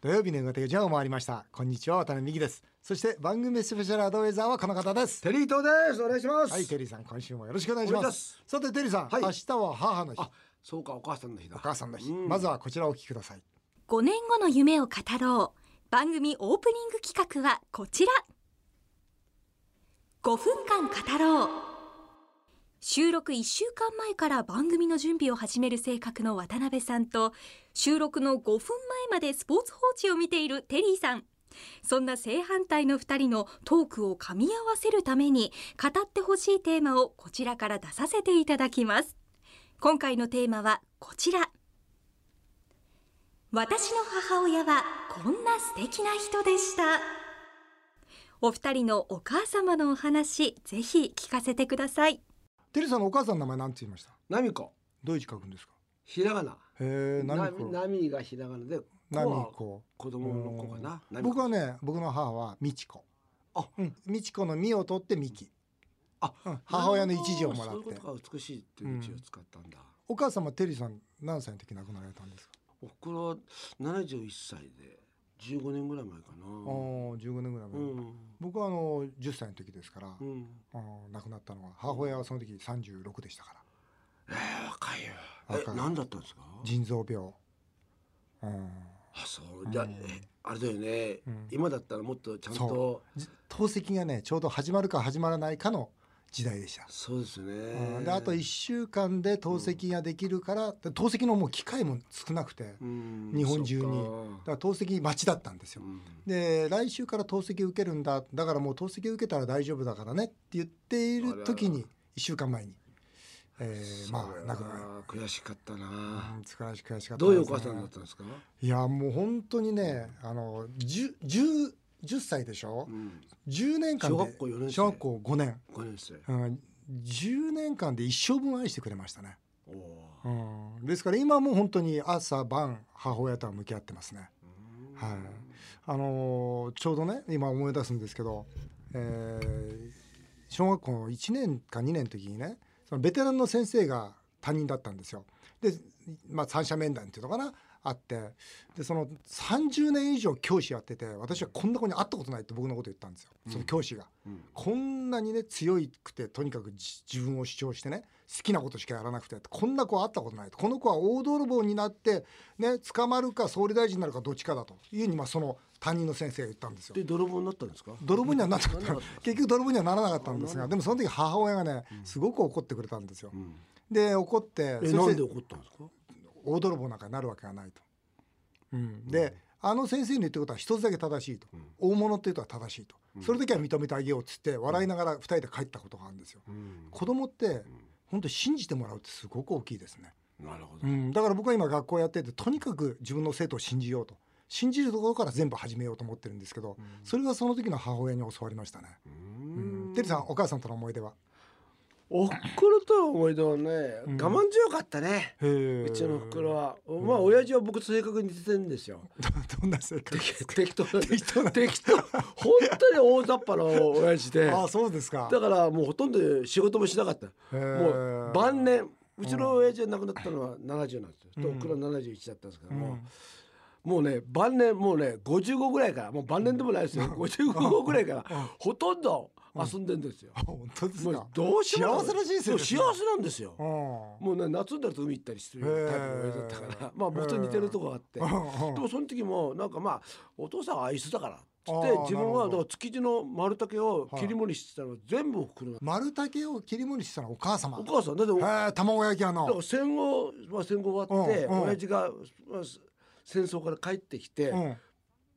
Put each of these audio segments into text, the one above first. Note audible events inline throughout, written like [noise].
土曜日の夕方4時半を回りました。こんにちは渡辺美希です。そして番組スペシャルアドバイザーはこの方です。テリー東です。お願いします。はいテリーさん今週もよろしくお願いします。さてテリーさん、はい。明日は母の日あそうかお母さんの日だ。お母さんの日、うん。まずはこちらをお聞きください。5年後の夢を語ろう。番組オープニング企画はこちら。5分間語ろう収録1週間前から番組の準備を始める性格の渡辺さんと収録の5分前までスポーツ報知を見ているテリーさん。そんな正反対の2人のトークを噛み合わせるために語ってほしいテーマをこちらから出させていただきます。今回のテーマはこちら。私の母親はこんな素敵な人でした。お二人のお母様のお話ぜひ聞かせてください。テリーさんのお母さんの名前なんて言いました？ナミコ。どういう字書くんですか？ひらがな。へえナミナミがひらがなでナミ子供の子かな？僕はね僕の母は美智子あ。うん。美智子の美を取って美希あ。うん。母親の一字をもらって。そういうことか。美しいっていう字を使ったんだ、お母様テリーさん何歳の時亡くなられたんですか？おふくろ71歳で15年ぐらい前かな。ああ15年ぐらい前、うん。僕はあの10歳の時ですから、うん。亡くなったのは母親はその時36でしたから。えー、若いよ。若い。え何だったんですか？腎臓病、うん、あそう。じゃあ、えあれだよね、うん。今だったらもっとちゃんと。透析がねちょうど始まるか始まらないかの時代でした、そうですね。うん。であと1週間で透析ができるから、で透析のもう機会も少なくて、うん。日本中に。だから透析待ちだったんですよ、うん。で来週から透析受けるんだ。だからもう透析受けたら大丈夫だからねって言っている時に1週間前に、えー、まあ亡くなる。悔しかったな、うん悔しかったどういうお母さんだったんですか、いやもう本当にねあの 10, 10, 10歳でしょ、うん、10年間で。小学校4年生。小学校5年、5年生。うん、10年間で一生分愛してくれましたね、うー。ん、ですから今も本当に朝晩母親とは向き合ってますね。うん。はい。あのーちょうどね今思い出すんですけど、えー小学校の1年か2年の時にねそのベテランの先生が担任だったんですよ。で、まあ、三者面談っていうのかなあってでその30年以上教師やってて私はこんな子に会ったことないって僕のこと言ったんですよその教師が。うんこんなにね強くてとにかくじ自分を主張してね好きなことしかやらなくてこんな子は会ったことないとこの子は大泥棒になってね捕まるか総理大臣になるかどっちかだというふうにまあその担任の先生が言ったんですよ。で泥棒になったんですか？泥棒にはなった結局泥棒にはならなかったんですがでもその時母親がねすごく怒ってくれたんですよう。んで怒ってえなんで怒ったんですか大泥棒なんかになるわけがないと。うん、で、あの先生の言ってることは一つだけ正しいと、大物っていうことは正しいと、それだけは認めてあげようっつって笑いながら二人で帰ったことがあるんですよ。うん。子供って本当信じてもらうってすごく大きいですね、なるほど。うん、だから僕は今学校やっててとにかく自分の生徒を信じようと。信じるところから全部始めようと思ってるんですけど、それがその時の母親に教わりましたね、ううん。ん、てるさんお母さんとの思い出は？おふくろとの思い出はね、我慢強かったね。うちのふくろは、まあ親父は僕と性格に似てるんですよ。[laughs] どんな性格？適当な適当な。適当。本当に大雑把な親父で。あそうですか。だからもうほとんど仕事もしなかった。もう晩年うちの親父が亡くなったのは70なんです。よ、でおふくろは71だったんですけども、もうね晩年もうね55ぐらいからもう晩年でもないですよ、55ぐらいからほとんど遊んでんですよ、あ本当ですか？どうしようも幸せな人生ですね。幸せなんですよ、うん。もうね夏になると海行ったりするタイプの親父だったから。まあ僕と似てるとこがあって。でもその時もなんかまあお父さんは愛想だからっ自分はだから築地の丸竹を切り盛りしてたのは全部おふくろが丸竹を切り盛りしてたのはお母様。お母さん。だって卵焼き屋かのら戦後まあ戦後終わってうんうん。親父がまあ戦争から帰ってきてうん。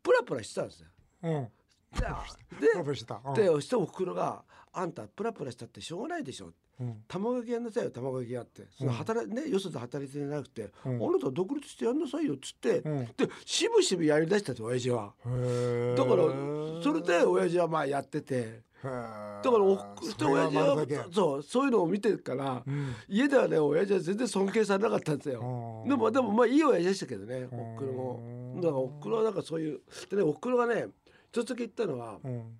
プラプラしてたんですよ。うんでプしてたうん。でておふくろが「あんたプラプラしたってしょうがないでしょ」うん。卵焼きやんなさいよ卵焼きやって。その働いねよそで働いてなくて、うん。あなた独立してやんなさいよっつって、うん。でしぶしぶやりだしたと親父は。だからそれで親父はまあやってて。だからおふくそれは親父はそうそういうのを見てるから、うん。家ではね親父は全然尊敬されなかったんですよ。うん。でもでもまあいい親父でしたけどねうんおふくろも。だからおふくろはなんかそういうでねおふくろがね一つだけ言ったのは、うん。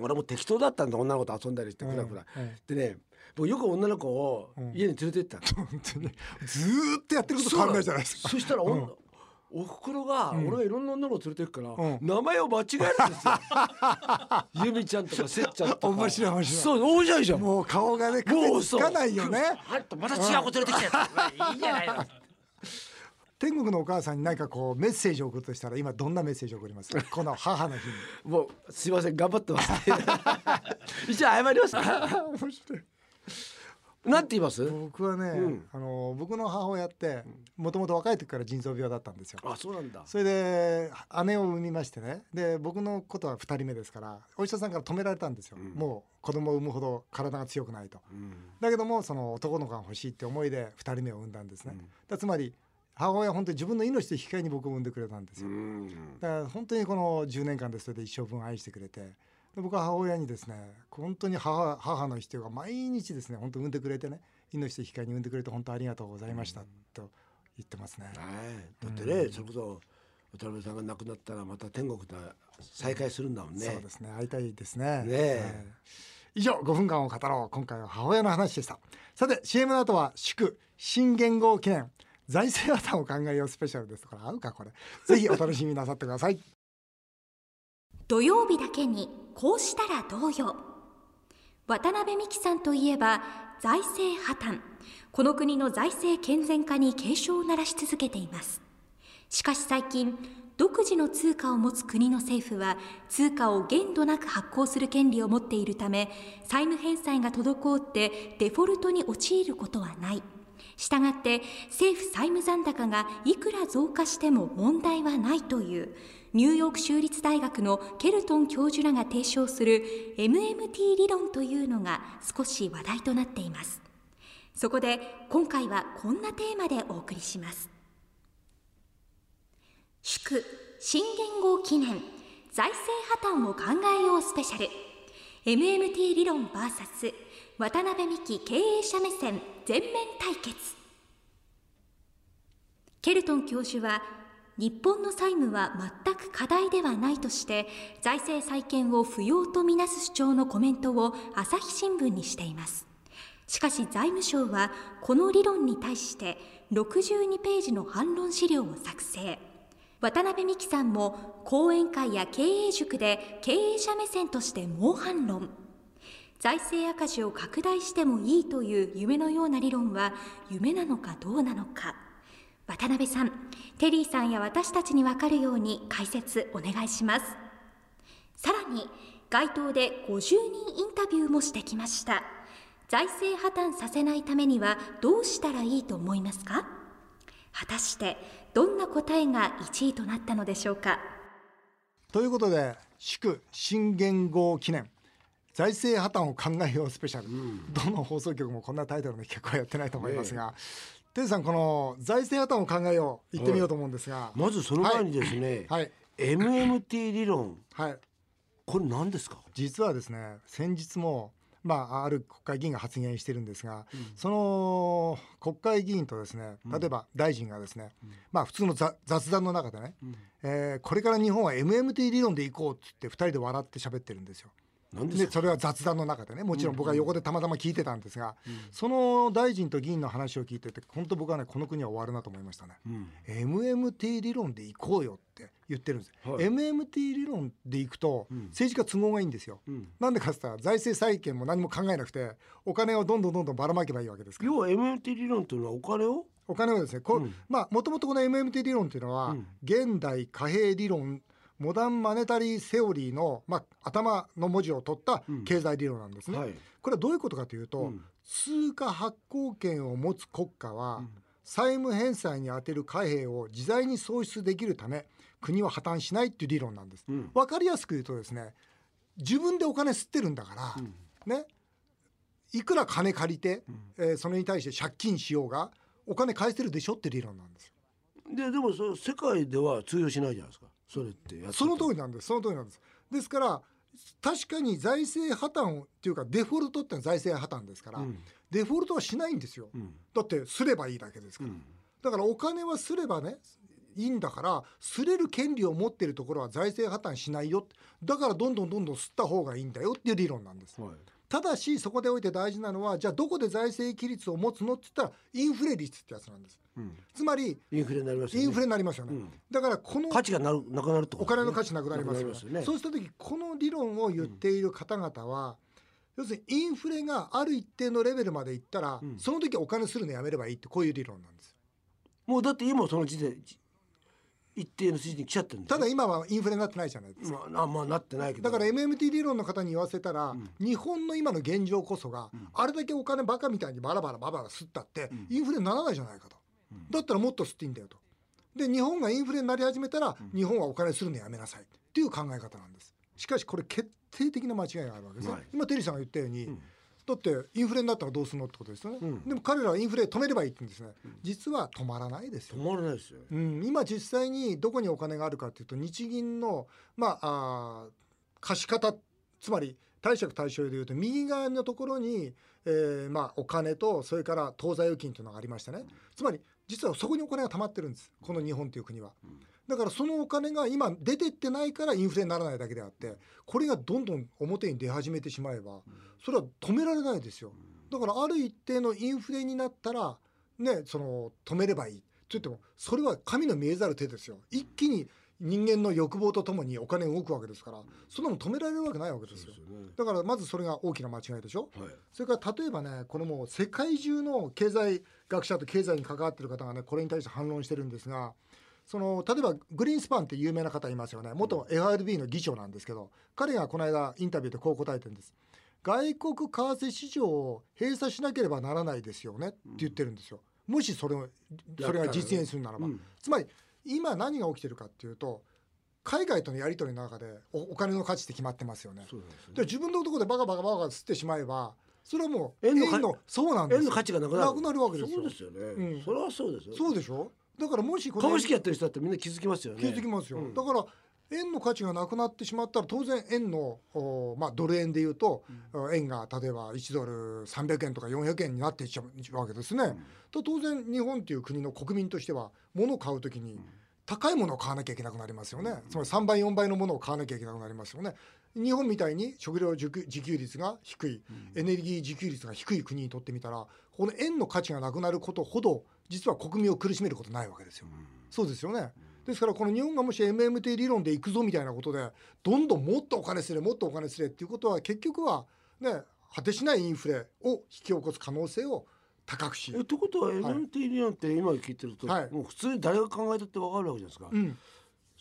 俺も適当だったんだ女の子と遊んだりしてうん。ふらふら、うん。でね僕よく女の子をうん。家に連れてったの、本当に。ずーっとやってること変わんないじゃないですか。そしたら、おん。おふくろがうん。俺がいろんな女の子連れてくから、うん。名前を間違えるんですよ。[laughs] ゆみちゃんとかせっちゃんとか。面白い面白い。そう面白いじゃん。もう顔がねもうつかないよね。あんたまた違う子連れてきて。[laughs] いいじゃないの天国のお母さんに何かこうメッセージを送るとしたら今どんなメッセージを送ります？[laughs] この母の日に。もうすいません頑張ってます。[laughs] 一応謝ります面白いなんて言います？僕はね、うん。あの僕の母親ってもともと若い時から腎臓病だったんですよ。あそうなんだ。それで姉を産みましてね。で僕のことは2人目ですからお医者さんから止められたんですよ、うん。もう子供を産むほど体が強くないと。うん。だけどもその男の子が欲しいって思いで2人目を産んだんですね、だつまり母親は本当に自分の命と引き換えに僕を産んでくれたんですうよ、ん。だから本当にこの10年間でそれで一生分愛してくれて。で僕は母親にですね本当に母母の日というか毎日ですね本当産んでくれてね命と引き換えに産んでくれて本当ありがとうございましたと言ってますね、はい。だってね、それこそ渡辺さんが亡くなったらまた天国で再会するんだもんね。そうですね。会いたいですね。ね以上5分間を語ろう。今回は母親の話でした。さて CM の後は祝新元号記念財政破綻を考えようスペシャルです。とから合うかこれ。ぜひお楽しみなさってください。土曜日だけにこうしたらどうよ渡辺美樹さんといえば財政破綻。この国の財政健全化に警鐘を鳴らし続けています。しかし最近独自の通貨を持つ国の政府は通貨を限度なく発行する権利を持っているため債務返済が滞ってデフォルトに陥ることはない。したがって政府債務残高がいくら増加しても問題はないというニューヨーク州立大学のケルトン教授らが提唱する MMT 理論というのが少し話題となっています。そこで今回はこんなテーマでお送りします。祝新元号記念財政破綻を考えようスペシャル。MMT 理論 VS 渡辺美樹経営者目線全面対決。ケルトン教授は日本の債務は全く課題ではないとして財政再建を不要とみなす主張のコメントを朝日新聞にしています。しかし財務省はこの理論に対して62ページの反論資料を作成。渡辺美樹さんも講演会や経営塾で経営者目線として猛反論。財政赤字を拡大してもいいという夢のような理論は夢なのかどうなのか。渡辺さんテリーさんや私たちに分かるように解説お願いします。さらに街頭で50人インタビューもしてきました。財政破綻させないためにはどうしたらいいと思いますか？果たしてどんな答えが1位となったのでしょうか？ということで祝新元号記念。財政破綻を考えようスペシャル、どの放送局もこんなタイトルの企画はやってないと思いますが、テンさんこの財政破綻を考えよう言ってみようと思うんですが、まずその前にですね、はい。MMT 理論。はい。これ何ですか？実はですね先日もまあ、ある国会議員が発言してるんですが、その国会議員とですね例えば大臣がですね、まあ普通のざ雑談の中でね、えーこれから日本は MMT 理論でいこうっつって2人で笑って喋ってるんですよ。何でそれは雑談の中でねもちろん僕は横でたまたま聞いてたんですが、その大臣と議員の話を聞いてて本当僕はねこの国は終わるなと思いましたね。うん。MMT 理論でいこうよって言ってるんです、はい。MMT 理論でいくとん。政治家都合がいいんですよ、うん。なんでかって言ったら財政再建も何も考えなくてお金をどんどんどんどんばらまけばいいわけですから。要は MMT 理論というのはお金を？お金をですねこう、うん。まあもともとこの MMT 理論っていうのは、うん。現代貨幣理論モダンマネタリーセオリーの、まあ、頭の文字を取ったうん。経済理論なんですね、はい。これはどういうことかというと、うん。通貨発行権を持つ国家は、うん。債務返済に充てる貨幣を自在に創出できるため国は破綻しないっていう理論なんです。うん。わかりやすく言うとですね自分でお金吸ってるんだから、うん。ねいくら金借りて、えーそれに対して借金しようがお金返せるでしょって理論なんですよ。ででもそれ世界では通用しないじゃないですかそれってやその通りなんですその通りなんです。ですから確かに財政破綻っていうかデフォルトってのは財政破綻ですから、うんデフォルトはしないんですよ。うんだってすればいいだけですから。うんだからお金はすればねいいんだからすれる権利を持っているところは財政破綻しないよだからどんどんどんどん吸った方がいいんだよっていう理論なんです。はいただしそこでおいて大事なのはじゃあどこで財政規律を持つのって言ったらインフレ率ってやつなんです。うん。つまりインフレになりますよね。インフレになりますよね、うん。だからこの価値がなるなくなると。お金の価値なくなりますよね。ね。そうした時この理論を言っている方々は、要するにインフレがある一定のレベルまでいったら、うん。その時お金するのやめればいいってこういう理論なんです。もうだって今その時点一定の水準に来ちゃってるただ今はインフレになってないじゃないですか、まあ、あまあなってないけど。だから MMT 理論の方に言わせたら、日本の今の現状こそが、あれだけお金バカみたいにバラバラバラバラ吸ったって、インフレにならないじゃないかと、だったらもっと吸っていいんだよと。で日本がインフレになり始めたら、日本はお金するのやめなさいっていう考え方なんです。しかしこれ決定的な間違いがあるわけですね、はい。今テリーさんが言ったように、んだってインフレになったらどうするのってことですよね、うん。でも彼らはインフレ止めればいいって言うんですね、実は止まらないですよ。止まらないですよ。うん、今実際にどこにお金があるかというと日銀の、まあ、貸し方つまり貸借対照でいうと右側のところに、えーまあ、お金とそれから当座預金というのがありましてね。つまり実はそこにお金が溜まってるんです。この日本という国は。だからそのお金が今出てってないからインフレにならないだけであってこれがどんどん表に出始めてしまえばそれは止められないですよ。だからある一定のインフレになったらねその止めればいい。と言ってもそれは神の見えざる手ですよ。一気に人間の欲望とともにお金が動くわけですからそんなの止められるわけないわけですよ。だからまずそれが大きな間違いでしょ。はい。それから例えばねこのもう世界中の経済学者と経済に関わってる方がねこれに対して反論してるんですがその例えばグリーンスパンって有名な方いますよね。元 FRB の議長なんですけど彼がこの間インタビューでこう答えてるんです。外国為替市場を閉鎖しなければならないですよねって言ってるんですよ。もしそれをそれが実現するならば、うん。つまり今何が起きてるかっていうと海外とのやり取りの中でおお金の価値って決まってますよね。で自分のところでバカバカバカ吸ってしまえばそれはもう円のかそうなんですよ。円の価値がなくなる。なくなるわけですよ。そうですよね、うん。それはそうですよ。そうでしょ？だからもし株式やってる人だってみんな気づきますよね。気づきますよ、うん。だから円の価値がなくなってしまったら当然円の、おまあ、ドル円でいうと、円が例えば1ドル300円とか400円になっていっちゃうわけですね。と当然日本という国の国民としては物を買うときに高いものを買わなきゃいけなくなりますよね。つまり3倍4倍のものを買わなきゃいけなくなりますよね。日本みたいに食料自給率が低い、エネルギー自給率が低い国にとってみたらこの円の価値がなくなることほど実は国民を苦しめることないわけですよ。そうですよね。ですからこの日本がもし MMT 理論でいくぞみたいなことでどんどんもっとお金すれもっとお金すれっていうことは結局はね果てしないインフレを引き起こす可能性を高くしえってことは MT 理論って今聞いてると、はい。もう普通に誰が考えたってわかるわけじゃないですか、うん、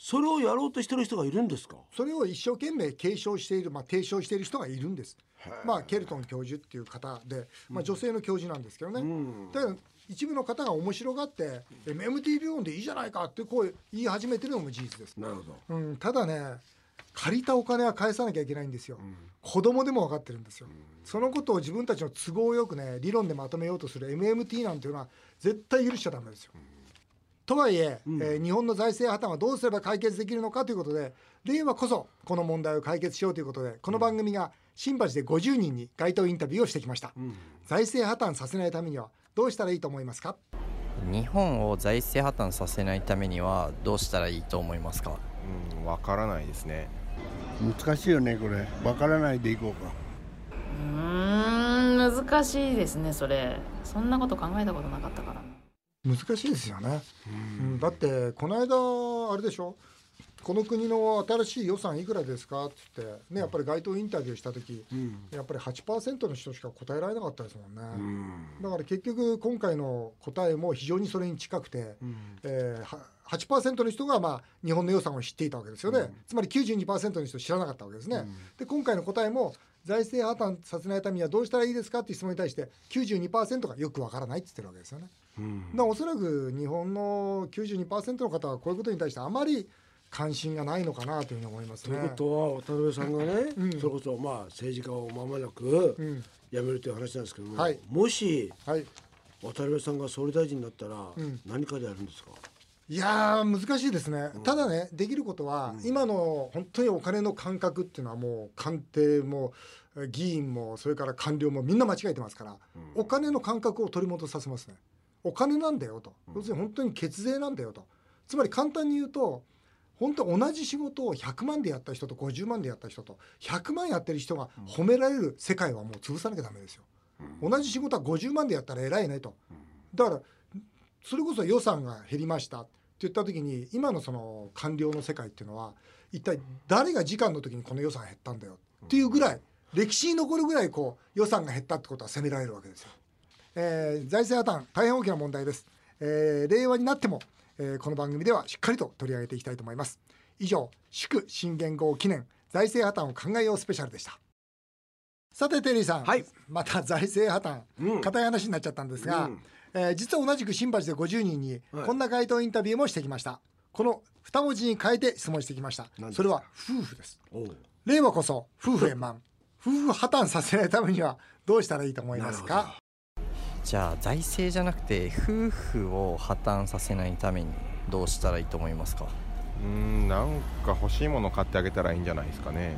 それをやろうとしてる人がいるんですか？それを一生懸命継承している、まあ、提唱している人がいるんです。まあ、ケルトン教授っていう方で、まあ、女性の教授なんですけどね、ん。だから一部の方が面白がって MMT 理論でいいじゃないかってこう言い始めてるのも事実です、なるほど。うん、ただね借りたお金は返さなきゃいけないんですよ、子供でも分かってるんですよ、そのことを自分たちの都合よくね理論でまとめようとする MMT なんていうのは絶対許しちゃダメですよ、とはいええー日本の財政破綻はどうすれば解決できるのかということで令和こそこの問題を解決しようということでこの番組が新橋で50人に街頭インタビューをしてきました、財政破綻させないためにはどうしたらいいと思いますか？日本を財政破綻させないためにはどうしたらいいと思いますか？うん、わからないですね。難しいよねこれ。わからないでいこうか。うーん難しいですねそれ。そんなこと考えたことなかったから難しいですよね、うん、だってこの間あれでしょ？この国の新しい予算いくらですか？って言って、ね、やっぱり街頭インタビューした時、やっぱり8%の人しか答えられなかったですもんね、だから結局今回の答えも非常にそれに近くて、えーは8%の人がまあ日本の予算を知っていたわけですよね、つまり92%の人知らなかったわけですね、で今回の答えも財政破綻させないためにはどうしたらいいですか？っていう質問に対して92%がよくわからないって言ってるわけですよね。だからおそらく日本の92%の方はこういうことに対してあまり関心がないのかなというふうに思いますね。ということは渡辺さんがね、うん。それこそまあ政治家を間もなくうん。辞めるという話なんですけども、はい。もしはい、渡辺さんが総理大臣になったらん。何かでやるんですか、いやー難しいですね、ただねできることは、今の本当にお金の感覚っていうのはもう官邸もえ議員もそれから官僚もみんな間違えてますから、お金の感覚を取り戻させますねお金なんだよと、要するに本当に血税なんだよと。つまり簡単に言うと本当同じ仕事を100万でやった人と50万でやった人と100万やってる人が褒められる世界はもう潰さなきゃダメですよ。同じ仕事は50万でやったら偉いねと。だからそれこそ予算が減りました。って言った時に今のその官僚の世界っていうのは一体誰が時間の時にこの予算減ったんだよ。っていうぐらい歴史に残るぐらいこう予算が減ったってことは責められるわけですよ。えー財政破綻大変大きな問題です。えー令和になっても、えーこの番組ではしっかりと取り上げていきたいと思います。以上祝新元号記念財政破綻を考えようスペシャルでした。さてテリーさん、はい。また財政破綻、うん。硬い話になっちゃったんですが、うん。えー実は同じく新橋で50人にはい。こんな回答インタビューもしてきました。この二文字に変えて質問してきました。それは夫婦です。令和こそ夫婦円満。夫婦破綻させないためにはどうしたらいいと思いますなかじゃあ財政じゃなくて夫婦を破綻させないためにどうしたらいいと思いますか？うーんなんか欲しいもの買ってあげたらいいんじゃないですかね。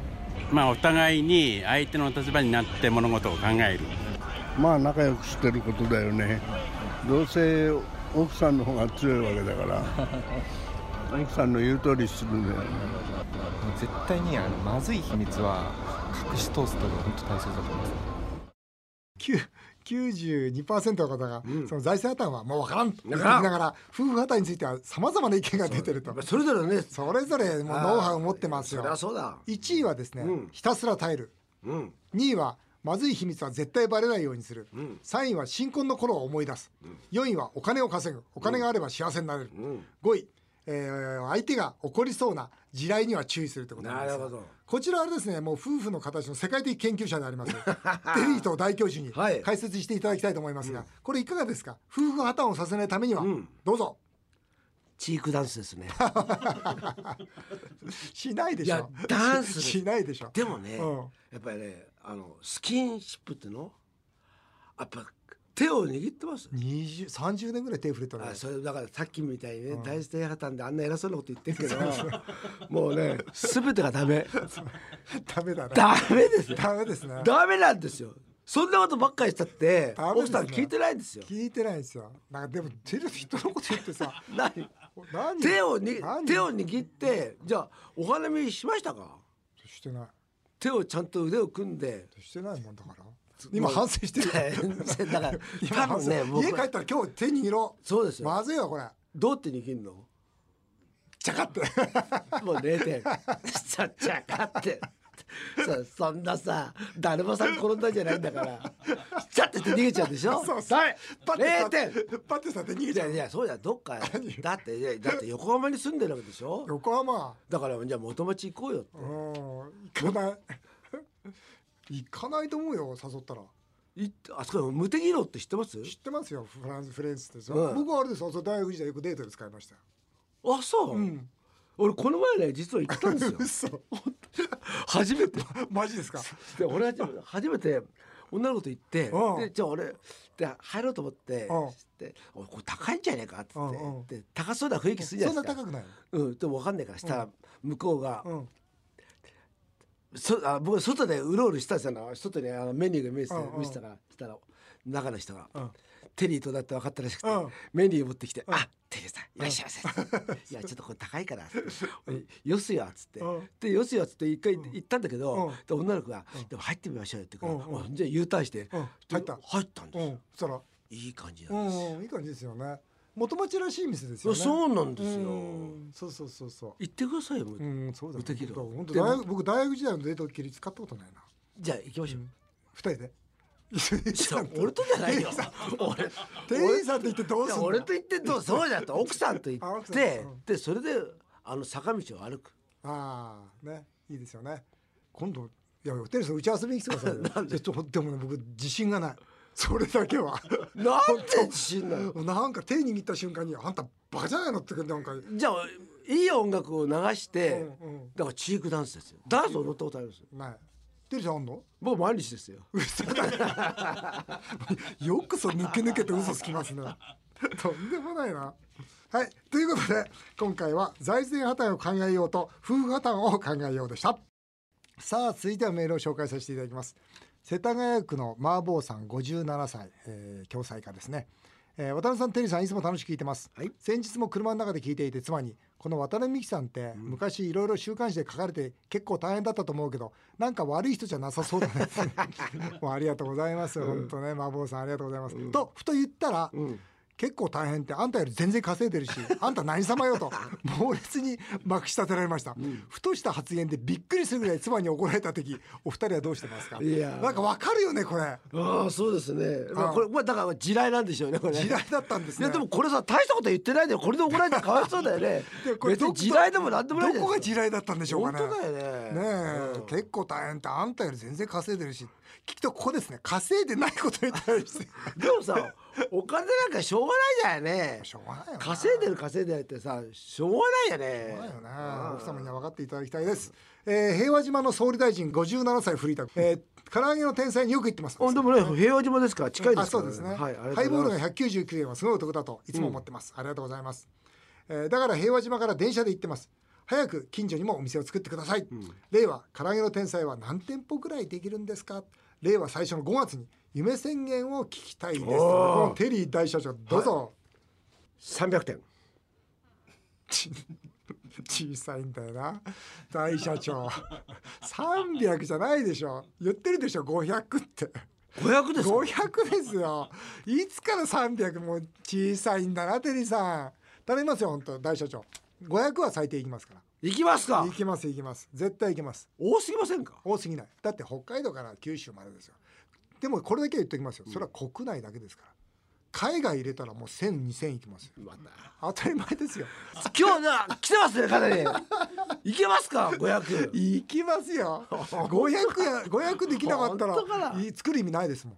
まあ、お互いに相手の立場になって物事を考える。まあ仲良くしてることだよね。どうせ奥さんの方が強いわけだから。[laughs] 奥さんの言う通りするんだよね。絶対にあのまずい秘密は隠し通すことが本当大切だと思います92%の方が、うん。その財政破綻はもう分からんと言ってきだからながら夫婦破綻についてはさまざまな意見が出てると。それぞれね。それぞれもうノウハウを持ってますよ。そうだ。1位はですね、うん。ひたすら耐える。うん。2位はまずい秘密は絶対バレないようにする、うん。3位は新婚の頃を思い出す、4位はお金を稼ぐ。お金があれば幸せになれる、うん。5位、えー相手が起こりそうな地雷には注意するってことなんですよなるほど。こちらはですねもう夫婦の形の世界的研究者であります [laughs] テリーと大教授にはい。解説していただきたいと思いますが、これいかがですか？夫婦破綻をさせないためには、うん。どうぞ。チークダンスですね。[laughs] しないでしょ。いやダンスしないでしょ。でもね、うん。やっぱりねあのスキンシップっていうの？やっぱ手を握ってます。20 30年ぐらい手触れてる。あそれだからさっきみたいにね、大政破綻であんな偉そうなこと言ってるけどもうね全てがダメ。ダメだな。ダメですよ。ダメですねダメなんですよ。そんなことばっかりしたって、奥さん聞いてないんですよ。聞いてないですよ。なんかでもテレビ人のこと言ってさ。何何？手をに何？手を握ってじゃあお花見しましたか？してない。手をちゃんと腕を組んで。してないもんだから今反省してる。[laughs] だから [laughs] 今多分ね家帰ったら今日手握ろう。そうですよ。まずいわこれ。どうって握るの？ちゃかってもう0点。ちゃちゃかって。そそんなさだるまさん転んだんじゃないんだから。ちゃってって逃げちゃうでしょ？そうそう。ダメパッてさ0点。パッてさって逃げちゃう。いやそうじゃどっかだってだって横浜に住んでるわけでしょ？横浜。だからじゃあ元町行こうよって。うん。行かない行かないと思うよ誘ったら。いあそこ無敵色って知ってます？知ってますよフランスフレンスってさ、うん。僕はあれですよ大学時代よくデートで使いましたよ。あそう、うん。俺この前ね実は行ったんですよ。嘘。[laughs] 初めて。[laughs] マジですか？で俺は初めて女の子と行ってうん。でじゃあ俺で入ろうと思ってうん。でおいこれ高いんじゃねえかって言ってうんうん。で高そうな雰囲気するじゃそんないですか。な高くないうん、でも分かんないからしたら向こうが、うんそあ僕外でうろうろしたんですよ。外にあのメニューが見せ見せたらしたら中の人が、うん。テリーとだって分かったらしくて、うん。メニュー持ってきて「あテリーさんいらっしゃいませ」いや [laughs] ちょっとこれ高いから」よすよ」っつって、うん。で「よすよ」っつって一回行ったんだけど、うん。で女の子が、でも入ってみましょうよ」って言うから、じゃあ U ターンして、入った。入ったんですよ、うん。そしたら。いい感じうなんですよ、ん。いい感じですよね元町らしい店ですよね。そうなんですよ、うん。そうそうそうそう。行ってくださいよ、うんそうだ無敵だ本当大学僕大学時代のデート切り使ったことないな。じゃあ行きましょう、二人で。俺とじゃないよ。俺店員さんって言ってどうす俺と言ってどうそうじゃんと奥さんと言あ奥さんってうん。でそれであの坂道を歩く。ああね。いいですよね。今度いやテレさんうち遊びに来てくださいよなんでもね僕自信がないそれだけは。なんで自信なの？なんか手握った瞬間にあんたバカじゃないのってなんか。じゃあいい音楽を流して、うんうん。だからチークダンスですよ。ダンス踊ったことあります？ない。テレさんあんの？僕毎日ですよ。よくそ抜け抜けて嘘つきますね。とんでもないな。はい。ということで今回は財政破綻を考えようと夫婦破綻を考えようでした。さあ続いてはメールを紹介させていただきます世田谷区の麻婆さん57歳、えー、共済家ですね、えー渡辺さんテリーさんいつも楽しく聞いてます、はい。先日も車の中で聞いていて妻にこの渡辺美樹さんって昔いろいろ週刊誌で書かれて結構大変だったと思うけどなんか悪い人じゃなさそうだね [laughs] もうありがとうございます。本当ね麻婆さんありがとうございます、とふと言ったら、うん結構大変ってあんたより全然稼いでるし [laughs] あんた何様よと [laughs] 猛烈にまくし立てられました、ふとした発言でびっくりするぐらい妻に怒られた時お二人はどうしてますか？いや。なんかわかるよねこれ。ああそうですね、まあ、あこれまあだから地雷なんでしょうねこれ。ね時代だったんですね。いやでもこれさ大したこと言ってないでこれで怒られたらかわいそうだよね。[laughs] でこれ別に地雷でもなんでもないどこが地雷だったんでしょうかね。本当だよね。ねえ、うん。結構大変ってあんたより全然稼いでるし。きっとここですね。稼いでないこと言ったりして。でもさお金なんかしょうがないじゃんね。しょうがないよな。稼いでる稼いでないってさしょうがないよね。そうだよね奥様には分かっていただきたいです、えー平和島の総理大臣57歳フリーター、えー、唐揚げの天才によく言ってます。あでもね平和島ですから近いですからあそうですね、はいハイボールがざいます199円はすごいお得だといつも思ってます、ありがとうございます、えーだから平和島から電車で行ってます。早く近所にもお店を作ってください、令和唐揚げの天才は何店舗ぐらいできるんですか？令和最初の5月に夢宣言を聞きたいです。テリー大社長どうぞ、300点。[laughs] 小さいんだよな。大社長。300じゃないでしょ。言ってるでしょ500って。500ですか？500ですよ。いつから300もう小さいんだなテリーさん。頼みますよ本当。大社長。500は最低いきますから。行きますか。行きます行きます。絶対行きます。多すぎませんか？多すぎない。だって北海道から九州までですよでもこれだけは言っておきますよ。それは国内だけですから。海外入れたらもう10002000いきますよ。また。当たり前ですよ。[laughs] 今日な来てますねかなり。行けますか500行きますよ。500や500できなかったら本当かな？い作る意味ないですも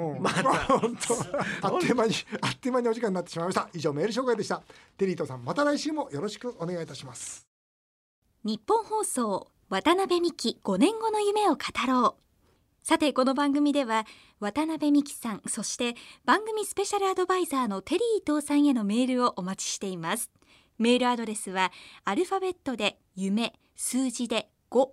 ん。うん、また。[laughs] 本当。あっという間にあっという間にお時間になってしまいました。以上メール紹介でした。テリーとさんまた来週もよろしくお願いいたします。日本放送渡辺美希5年後の夢を語ろうさてこの番組では渡辺美希さんそして番組スペシャルアドバイザーのテリー伊藤さんへのメールをお待ちしています。メールアドレスはアルファベットで夢数字で5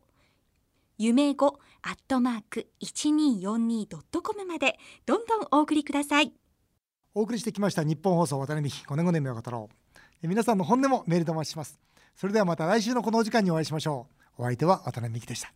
夢5アットマーク 1242.com までどんどんお送りください。お送りしてきました日本放送渡辺美希5年後の夢を語ろう。皆さんの本音もメールでお待ちします。それではまた来週のこのお時間にお会いしましょう。お相手は渡辺美希でした。